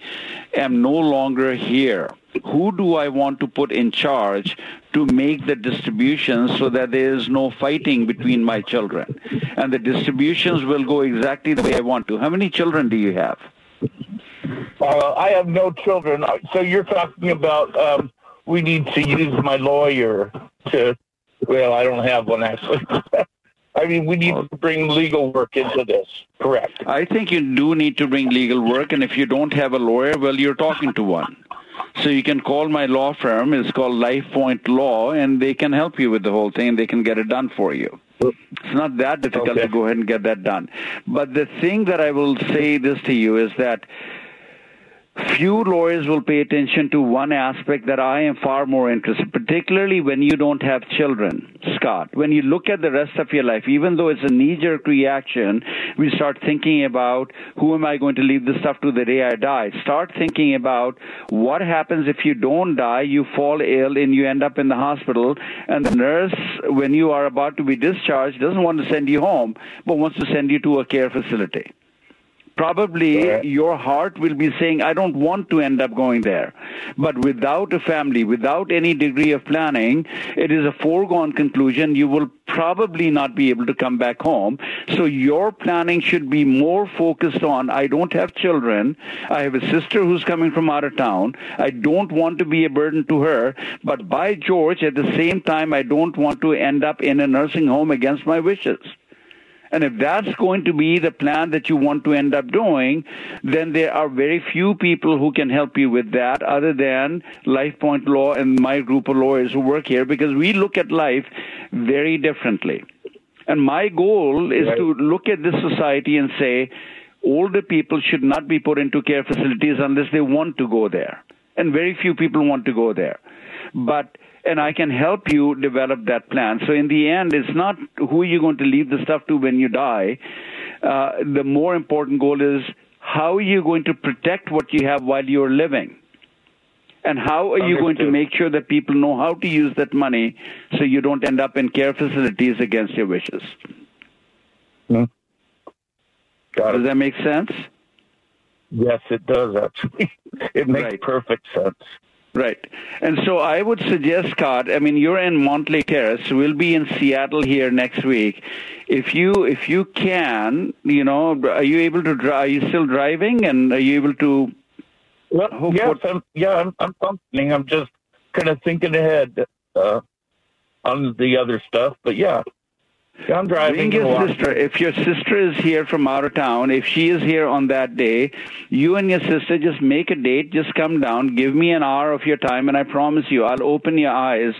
am no longer here, who do I want to put in charge to make the distributions so that there is no fighting between my children? And the distributions will go exactly the way I want to. How many children do you have? Uh, I have no children. So you're talking about um, we need to use my lawyer to. Well, I don't have one actually. I mean, we need oh. to bring legal work into this. Correct. I think you do need to bring legal work, and if you don't have a lawyer, well, you're talking to one. So you can call my law firm. It's called Life Point Law, and they can help you with the whole thing. They can get it done for you. It's not that difficult okay. to go ahead and get that done. But the thing that I will say this to you is that few lawyers will pay attention to one aspect that I am far more interested, particularly when you don't have children, Scott. When you look at the rest of your life, even though it's a knee-jerk reaction, we start thinking about who am I going to leave this stuff to the day I die. Start thinking about what happens if you don't die, you fall ill and you end up in the hospital, and the nurse, when you are about to be discharged, doesn't want to send you home, but wants to send you to a care facility probably your heart will be saying, I don't want to end up going there. But without a family, without any degree of planning, it is a foregone conclusion. You will probably not be able to come back home. So your planning should be more focused on, I don't have children. I have a sister who's coming from out of town. I don't want to be a burden to her. But by George, at the same time, I don't want to end up in a nursing home against my wishes. And if that's going to be the plan that you want to end up doing, then there are very few people who can help you with that other than LifePoint Law and my group of lawyers who work here because we look at life very differently. And my goal is Right. to look at this society and say, older people should not be put into care facilities unless they want to go there. And very few people want to go there. But and I can help you develop that plan. So in the end, it's not who you're going to leave the stuff to when you die. Uh, the more important goal is how are you going to protect what you have while you're living? And how are you going to make sure that people know how to use that money so you don't end up in care facilities against your wishes? Hmm. Does that make sense? Yes, it does actually. It makes Right. perfect sense. Right. And so I would suggest, Scott, I mean, you're in Mountlake Terrace. We'll be in Seattle here next week. If you, if you can, you know, are you able to drive? Are you still driving? And are you able to? Well, yes, what- I'm, yeah, I'm, I'm functioning. I'm just kind of thinking ahead uh, on the other stuff. But yeah I'm driving. Bring your sister. If your sister is here from out of town, if she is here on that day, you and your sister just make a date. Just come down. Give me an hour of your time, and I promise you, I'll open your eyes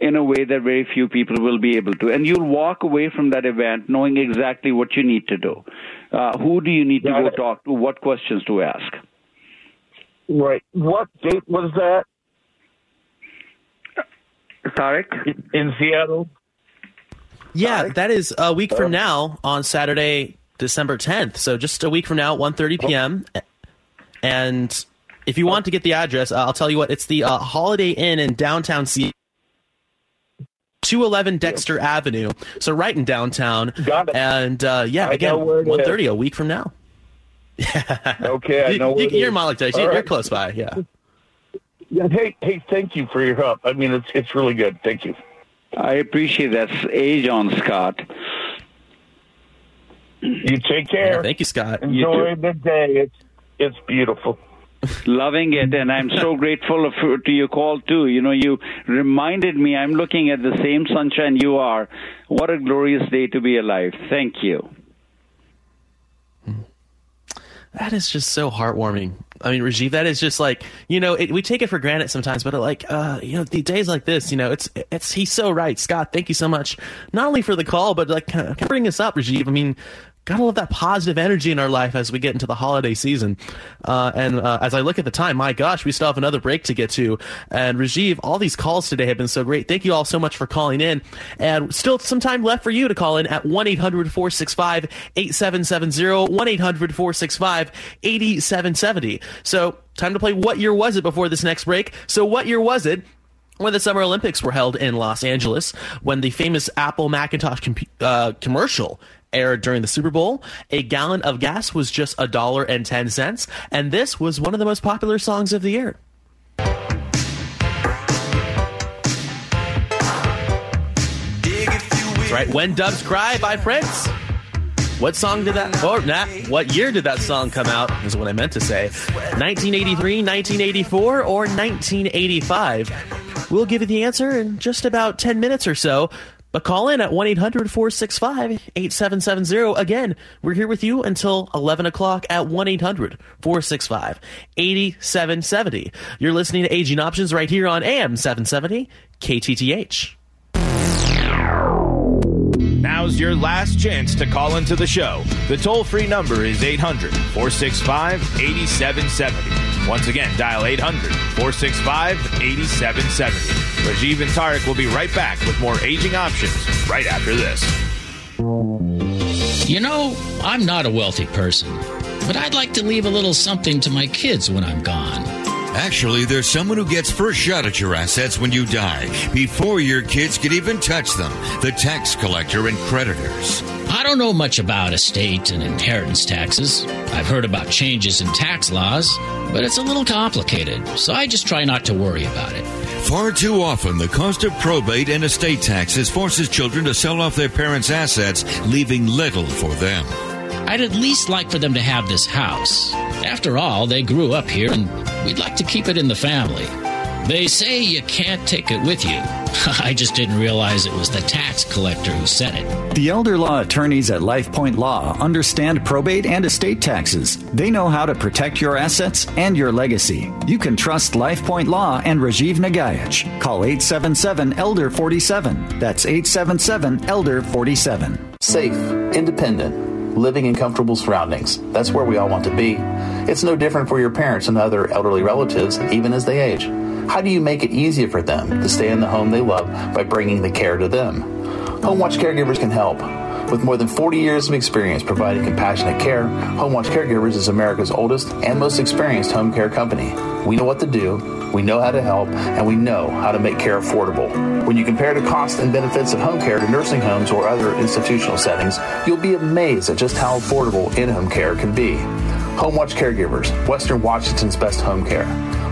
in a way that very few people will be able to. And you'll walk away from that event knowing exactly what you need to do. Uh, who do you need to Yeah, go I- talk to? What questions to ask? Right. What date was that Tarek? in Seattle? Yeah, that is a week from now on Saturday, December 10th. So just a week from now, 1.30 p.m. And if you want to get the address, uh, I'll tell you what. It's the uh, Holiday Inn in downtown Seattle. 211 Dexter Avenue. So right in downtown. Got it. And uh, yeah, I again, know where 1.30 a week from now. Okay, I You- know. you, where it you're is. Malik Dice. All You're right. close by, yeah. Yeah, hey, hey, thank you for your help. I mean, it's it's really good. Thank you. I appreciate that. Age on Scott. You take care. Thank you, Scott. Enjoy the day. It's it's beautiful. Loving it, and I'm so grateful of, to your call too. You know, you reminded me. I'm looking at the same sunshine you are. What a glorious day to be alive. Thank you. That is just so heartwarming. I mean, Rajiv, that is just like you know, it, we take it for granted sometimes, but like uh, you know, the days like this, you know, it's it's he's so right. Scott, thank you so much, not only for the call, but like kind of bring us up, Rajiv. I mean, gotta love that positive energy in our life as we get into the holiday season. Uh, and uh, as I look at the time, my gosh, we still have another break to get to. And Rajiv, all these calls today have been so great. Thank you all so much for calling in. And still some time left for you to call in at 1 800 465 8770, 1 800 465 8770. So, time to play What Year Was It before this next break. So, what year was it? when the Summer Olympics were held in Los Angeles, when the famous Apple Macintosh com- uh, commercial aired during the Super Bowl, a gallon of gas was just a dollar and ten cents, and this was one of the most popular songs of the year. Right, "When Doves Cry" by Prince. What song did that? Or nah, what year did that song come out? Is what I meant to say. 1983, 1984, or 1985? We'll give you the answer in just about 10 minutes or so. But call in at 1 800 465 8770. Again, we're here with you until 11 o'clock at 1 800 465 8770. You're listening to Aging Options right here on AM 770 KTTH. Now's your last chance to call into the show. The toll free number is 800 465 8770. Once again, dial 800 465 8770. Rajiv and Tarek will be right back with more aging options right after this. You know, I'm not a wealthy person, but I'd like to leave a little something to my kids when I'm gone. Actually, there's someone who gets first shot at your assets when you die, before your kids can even touch them the tax collector and creditors. I don't know much about estate and inheritance taxes. I've heard about changes in tax laws, but it's a little complicated, so I just try not to worry about it. Far too often, the cost of probate and estate taxes forces children to sell off their parents' assets, leaving little for them. I'd at least like for them to have this house. After all, they grew up here and we'd like to keep it in the family. They say you can't take it with you. I just didn't realize it was the tax collector who said it. The elder law attorneys at LifePoint Law understand probate and estate taxes. They know how to protect your assets and your legacy. You can trust LifePoint Law and Rajiv Nagaich. Call 877 Elder 47. That's 877 Elder 47. Safe, independent, living in comfortable surroundings. That's where we all want to be. It's no different for your parents and other elderly relatives, even as they age. How do you make it easier for them to stay in the home they love by bringing the care to them? Home Watch Caregivers can help. With more than 40 years of experience providing compassionate care, Home Watch Caregivers is America's oldest and most experienced home care company. We know what to do, we know how to help, and we know how to make care affordable. When you compare the costs and benefits of home care to nursing homes or other institutional settings, you'll be amazed at just how affordable in home care can be. Home Watch Caregivers, Western Washington's best home care.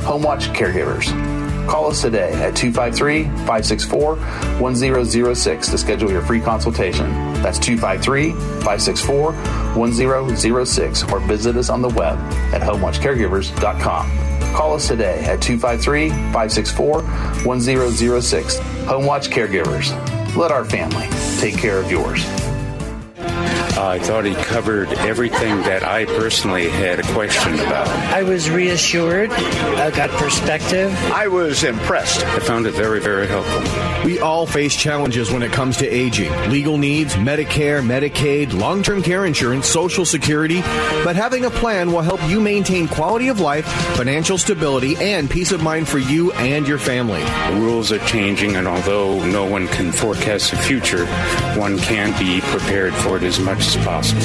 Home Watch Caregivers. Call us today at 253 564 1006 to schedule your free consultation. That's 253 564 1006 or visit us on the web at homewatchcaregivers.com. Call us today at 253 564 1006. Home Watch Caregivers. Let our family take care of yours. I thought he covered everything that I personally had a question about. I was reassured. I got perspective. I was impressed. I found it very, very helpful. We all face challenges when it comes to aging legal needs, Medicare, Medicaid, long term care insurance, Social Security. But having a plan will help you maintain quality of life, financial stability, and peace of mind for you and your family. The rules are changing, and although no one can forecast the future, one can be prepared for it as much as possible.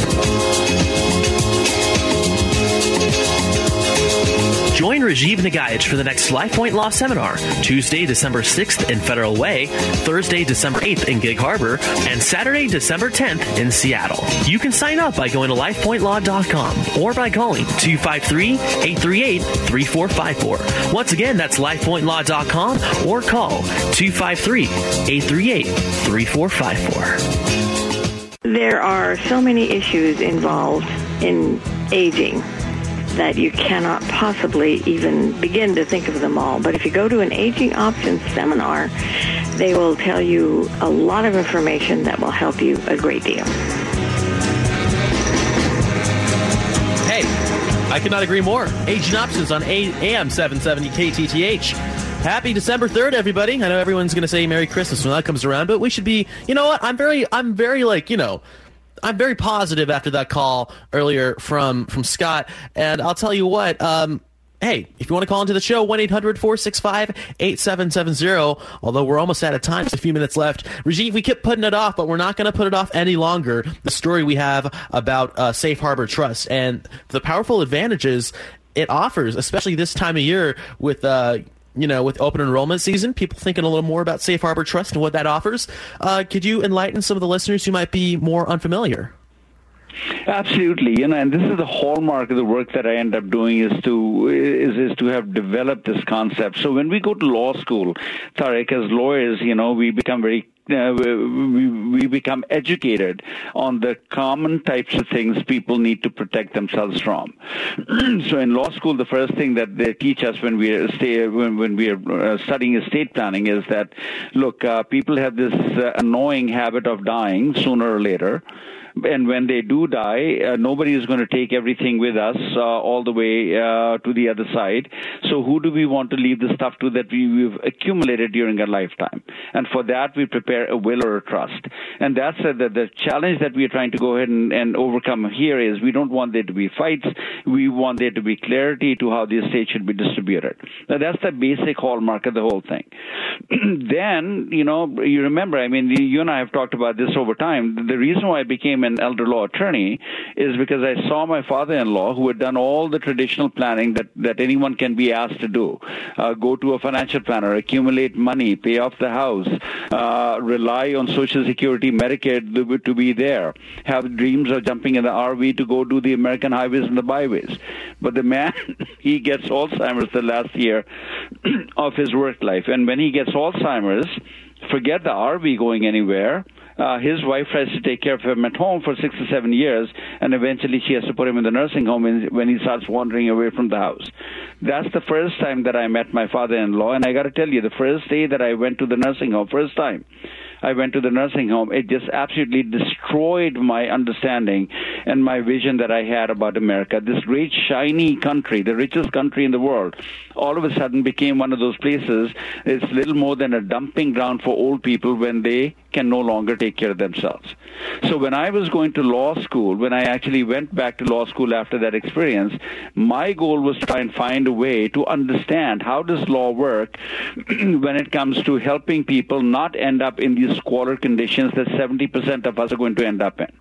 Join Rajiv Nagaich for the next LifePoint Law Seminar, Tuesday, December 6th in Federal Way, Thursday, December 8th in Gig Harbor, and Saturday, December 10th in Seattle. You can sign up by going to lifepointlaw.com or by calling 253-838-3454. Once again, that's lifepointlaw.com or call 253-838-3454. There are so many issues involved in aging that you cannot possibly even begin to think of them all. But if you go to an aging options seminar, they will tell you a lot of information that will help you a great deal. Hey, I could not agree more. Aging Options on AM 770 KTTH. Happy December 3rd, everybody. I know everyone's going to say Merry Christmas when that comes around, but we should be, you know what? I'm very, I'm very like, you know, I'm very positive after that call earlier from from Scott, and I'll tell you what. Um, hey, if you want to call into the show, 1 800 465 8770. Although we're almost out of time, just a few minutes left. Rajiv, we kept putting it off, but we're not going to put it off any longer. The story we have about uh, Safe Harbor Trust and the powerful advantages it offers, especially this time of year with. Uh, you know, with open enrollment season, people thinking a little more about Safe Harbor Trust and what that offers. Uh, could you enlighten some of the listeners who might be more unfamiliar? Absolutely, you know, and this is the hallmark of the work that I end up doing is to is is to have developed this concept. So when we go to law school, Tarek, as lawyers, you know, we become very uh, we, we become educated on the common types of things people need to protect themselves from. so in law school, the first thing that they teach us when we are stay, when, when we are uh, studying estate planning is that look, uh, people have this uh, annoying habit of dying sooner or later and when they do die, uh, nobody is going to take everything with us uh, all the way uh, to the other side. So who do we want to leave the stuff to that we, we've accumulated during our lifetime? And for that, we prepare a will or a trust. And that's the, the challenge that we are trying to go ahead and, and overcome here is we don't want there to be fights. We want there to be clarity to how the estate should be distributed. Now that's the basic hallmark of the whole thing. then, you know, you remember, I mean, you and I have talked about this over time. The reason why I became an elder law attorney is because I saw my father-in-law who had done all the traditional planning that, that anyone can be asked to do. Uh, go to a financial planner, accumulate money, pay off the house, uh, rely on Social Security, Medicaid to be there, have dreams of jumping in the RV to go do the American highways and the byways. But the man, he gets Alzheimer's the last year of his work life. And when he gets Alzheimer's, forget the RV going anywhere Uh, his wife tries to take care of him at home for six or seven years, and eventually she has to put him in the nursing home when, when he starts wandering away from the house. That's the first time that I met my father-in-law, and I got to tell you, the first day that I went to the nursing home, first time, I went to the nursing home, it just absolutely destroyed my understanding and my vision that I had about America. This great, shiny country, the richest country in the world, all of a sudden became one of those places. It's little more than a dumping ground for old people when they can no longer take care of themselves. So when I was going to law school, when I actually went back to law school after that experience, my goal was to try and find a way to understand how does law work when it comes to helping people not end up in these squalor conditions that 70% of us are going to end up in.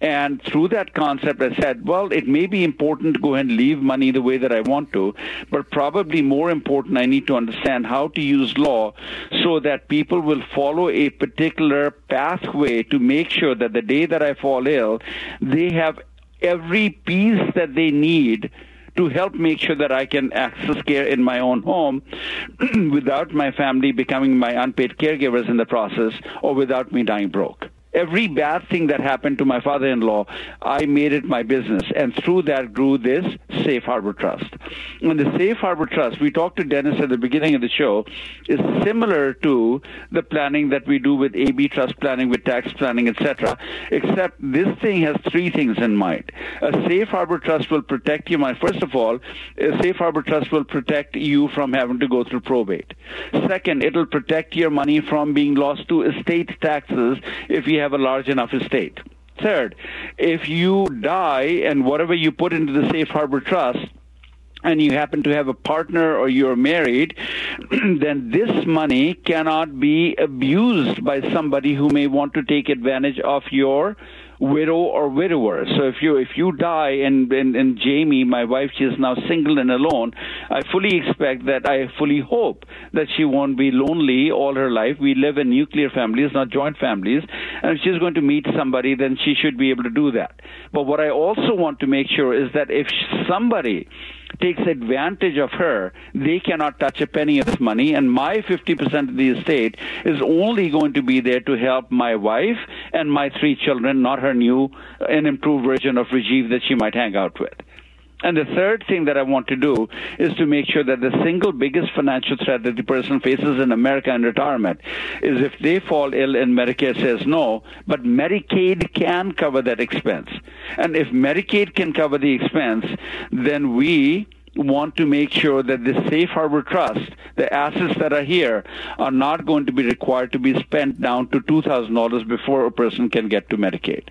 And through that concept, I said, well, it may be important to go ahead and leave money the way that I want to, but probably more important, I need to understand how to use law so that people will follow a particular pathway to make sure that the day that I fall ill, they have every piece that they need to help make sure that I can access care in my own home without my family becoming my unpaid caregivers in the process or without me dying broke every bad thing that happened to my father-in-law, I made it my business, and through that grew this Safe Harbor Trust. And the Safe Harbor Trust, we talked to Dennis at the beginning of the show, is similar to the planning that we do with AB Trust planning, with tax planning, etc. Except this thing has three things in mind. A Safe Harbor Trust will protect you. My first of all, a Safe Harbor Trust will protect you from having to go through probate. Second, it'll protect your money from being lost to estate taxes if you have a large enough estate. Third, if you die and whatever you put into the safe harbor trust and you happen to have a partner or you're married, then this money cannot be abused by somebody who may want to take advantage of your widow or widower. So if you if you die and, and and Jamie, my wife, she is now single and alone, I fully expect that I fully hope that she won't be lonely all her life. We live in nuclear families, not joint families, and if she's going to meet somebody, then she should be able to do that. But what I also want to make sure is that if somebody takes advantage of her, they cannot touch a penny of this money, and my 50% of the estate is only going to be there to help my wife and my three children, not her new and improved version of Rajiv that she might hang out with. And the third thing that I want to do is to make sure that the single biggest financial threat that the person faces in America in retirement is if they fall ill and Medicare says no, but Medicaid can cover that expense. And if Medicaid can cover the expense, then we want to make sure that the safe harbor trust, the assets that are here, are not going to be required to be spent down to $2,000 before a person can get to Medicaid.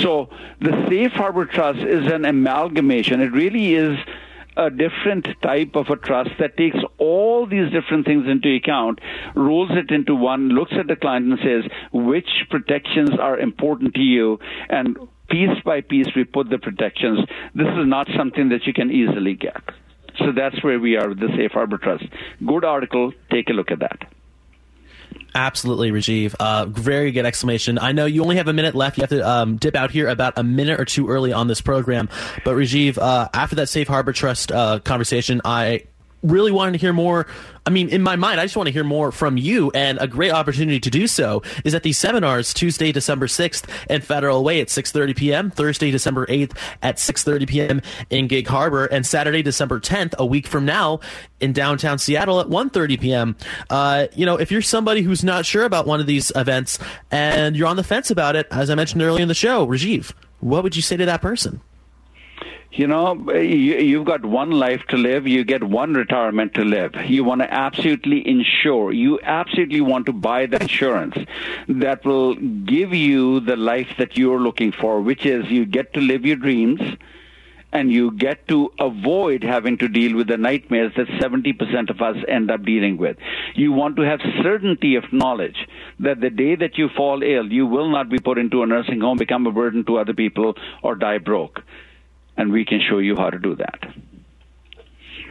So the safe harbor trust is an amalgamation. It really is a different type of a trust that takes all these different things into account, rolls it into one, looks at the client and says which protections are important to you, and piece by piece we put the protections. This is not something that you can easily get. So that's where we are with the Safe Harbor Trust. Good article. Take a look at that. Absolutely, Rajiv. Uh, very good exclamation. I know you only have a minute left. You have to um, dip out here about a minute or two early on this program. But Rajiv, uh, after that Safe Harbor Trust uh, conversation, I really wanted to hear more. I mean, in my mind, I just want to hear more from you, and a great opportunity to do so is at these seminars Tuesday, December 6th in Federal Way at 6.30 p.m., Thursday, December 8th at 6.30 p.m. in Gig Harbor, and Saturday, December 10th, a week from now, in downtown Seattle at 1.30 p.m. Uh, you know, if you're somebody who's not sure about one of these events and you're on the fence about it, as I mentioned earlier in the show, Rajiv, what would you say to that person? You know, you, have got one life to live. You get one retirement to live. You want to absolutely insure. You absolutely want to buy the insurance that will give you the life that you're looking for, which is you get to live your dreams and you get to avoid having to deal with the nightmares that 70% of us end up dealing with. You want to have certainty of knowledge that the day that you fall ill, you will not be put into a nursing home, become a burden to other people, or die broke and we can show you how to do that.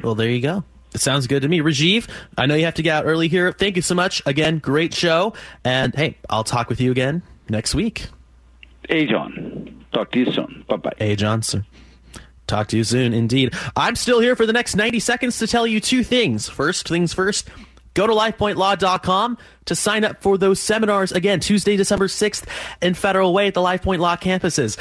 Well, there you go. It sounds good to me. Rajiv, I know you have to get out early here. Thank you so much. Again, great show. And hey, I'll talk with you again next week. Hey, John. Talk to you soon. Bye bye. Hey, Johnson. Talk to you soon, indeed. I'm still here for the next 90 seconds to tell you two things. First things first, Go to lifepointlaw.com to sign up for those seminars again Tuesday, December 6th in Federal Way at the LifePoint Law campuses.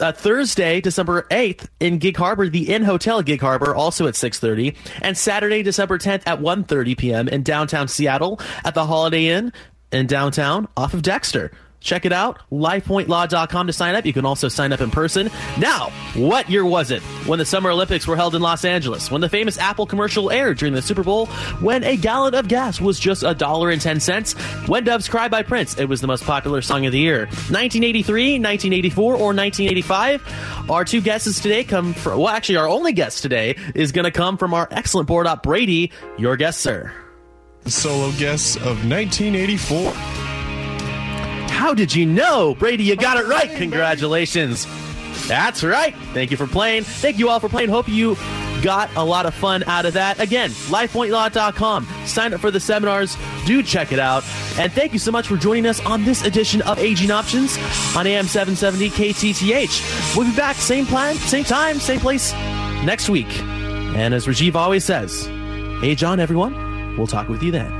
Uh, Thursday, December 8th in Gig Harbor, the Inn Hotel Gig Harbor, also at 6:30, and Saturday, December 10th at 1:30 p.m. in downtown Seattle at the Holiday Inn in downtown off of Dexter. Check it out, lifepointlaw.com to sign up. You can also sign up in person. Now, what year was it when the Summer Olympics were held in Los Angeles? When the famous Apple commercial aired during the Super Bowl? When a gallon of gas was just a dollar and ten cents? When Doves Cry by Prince, it was the most popular song of the year. 1983, 1984, or 1985? Our two guesses today come from, well, actually, our only guest today is going to come from our excellent board op, Brady. Your guess, sir. Solo guess of 1984. How did you know? Brady, you got it right. Congratulations. That's right. Thank you for playing. Thank you all for playing. Hope you got a lot of fun out of that. Again, lifepointlaw.com. Sign up for the seminars. Do check it out. And thank you so much for joining us on this edition of Aging Options on AM 770 KTTH. We'll be back, same plan, same time, same place next week. And as Rajiv always says, age on, everyone. We'll talk with you then.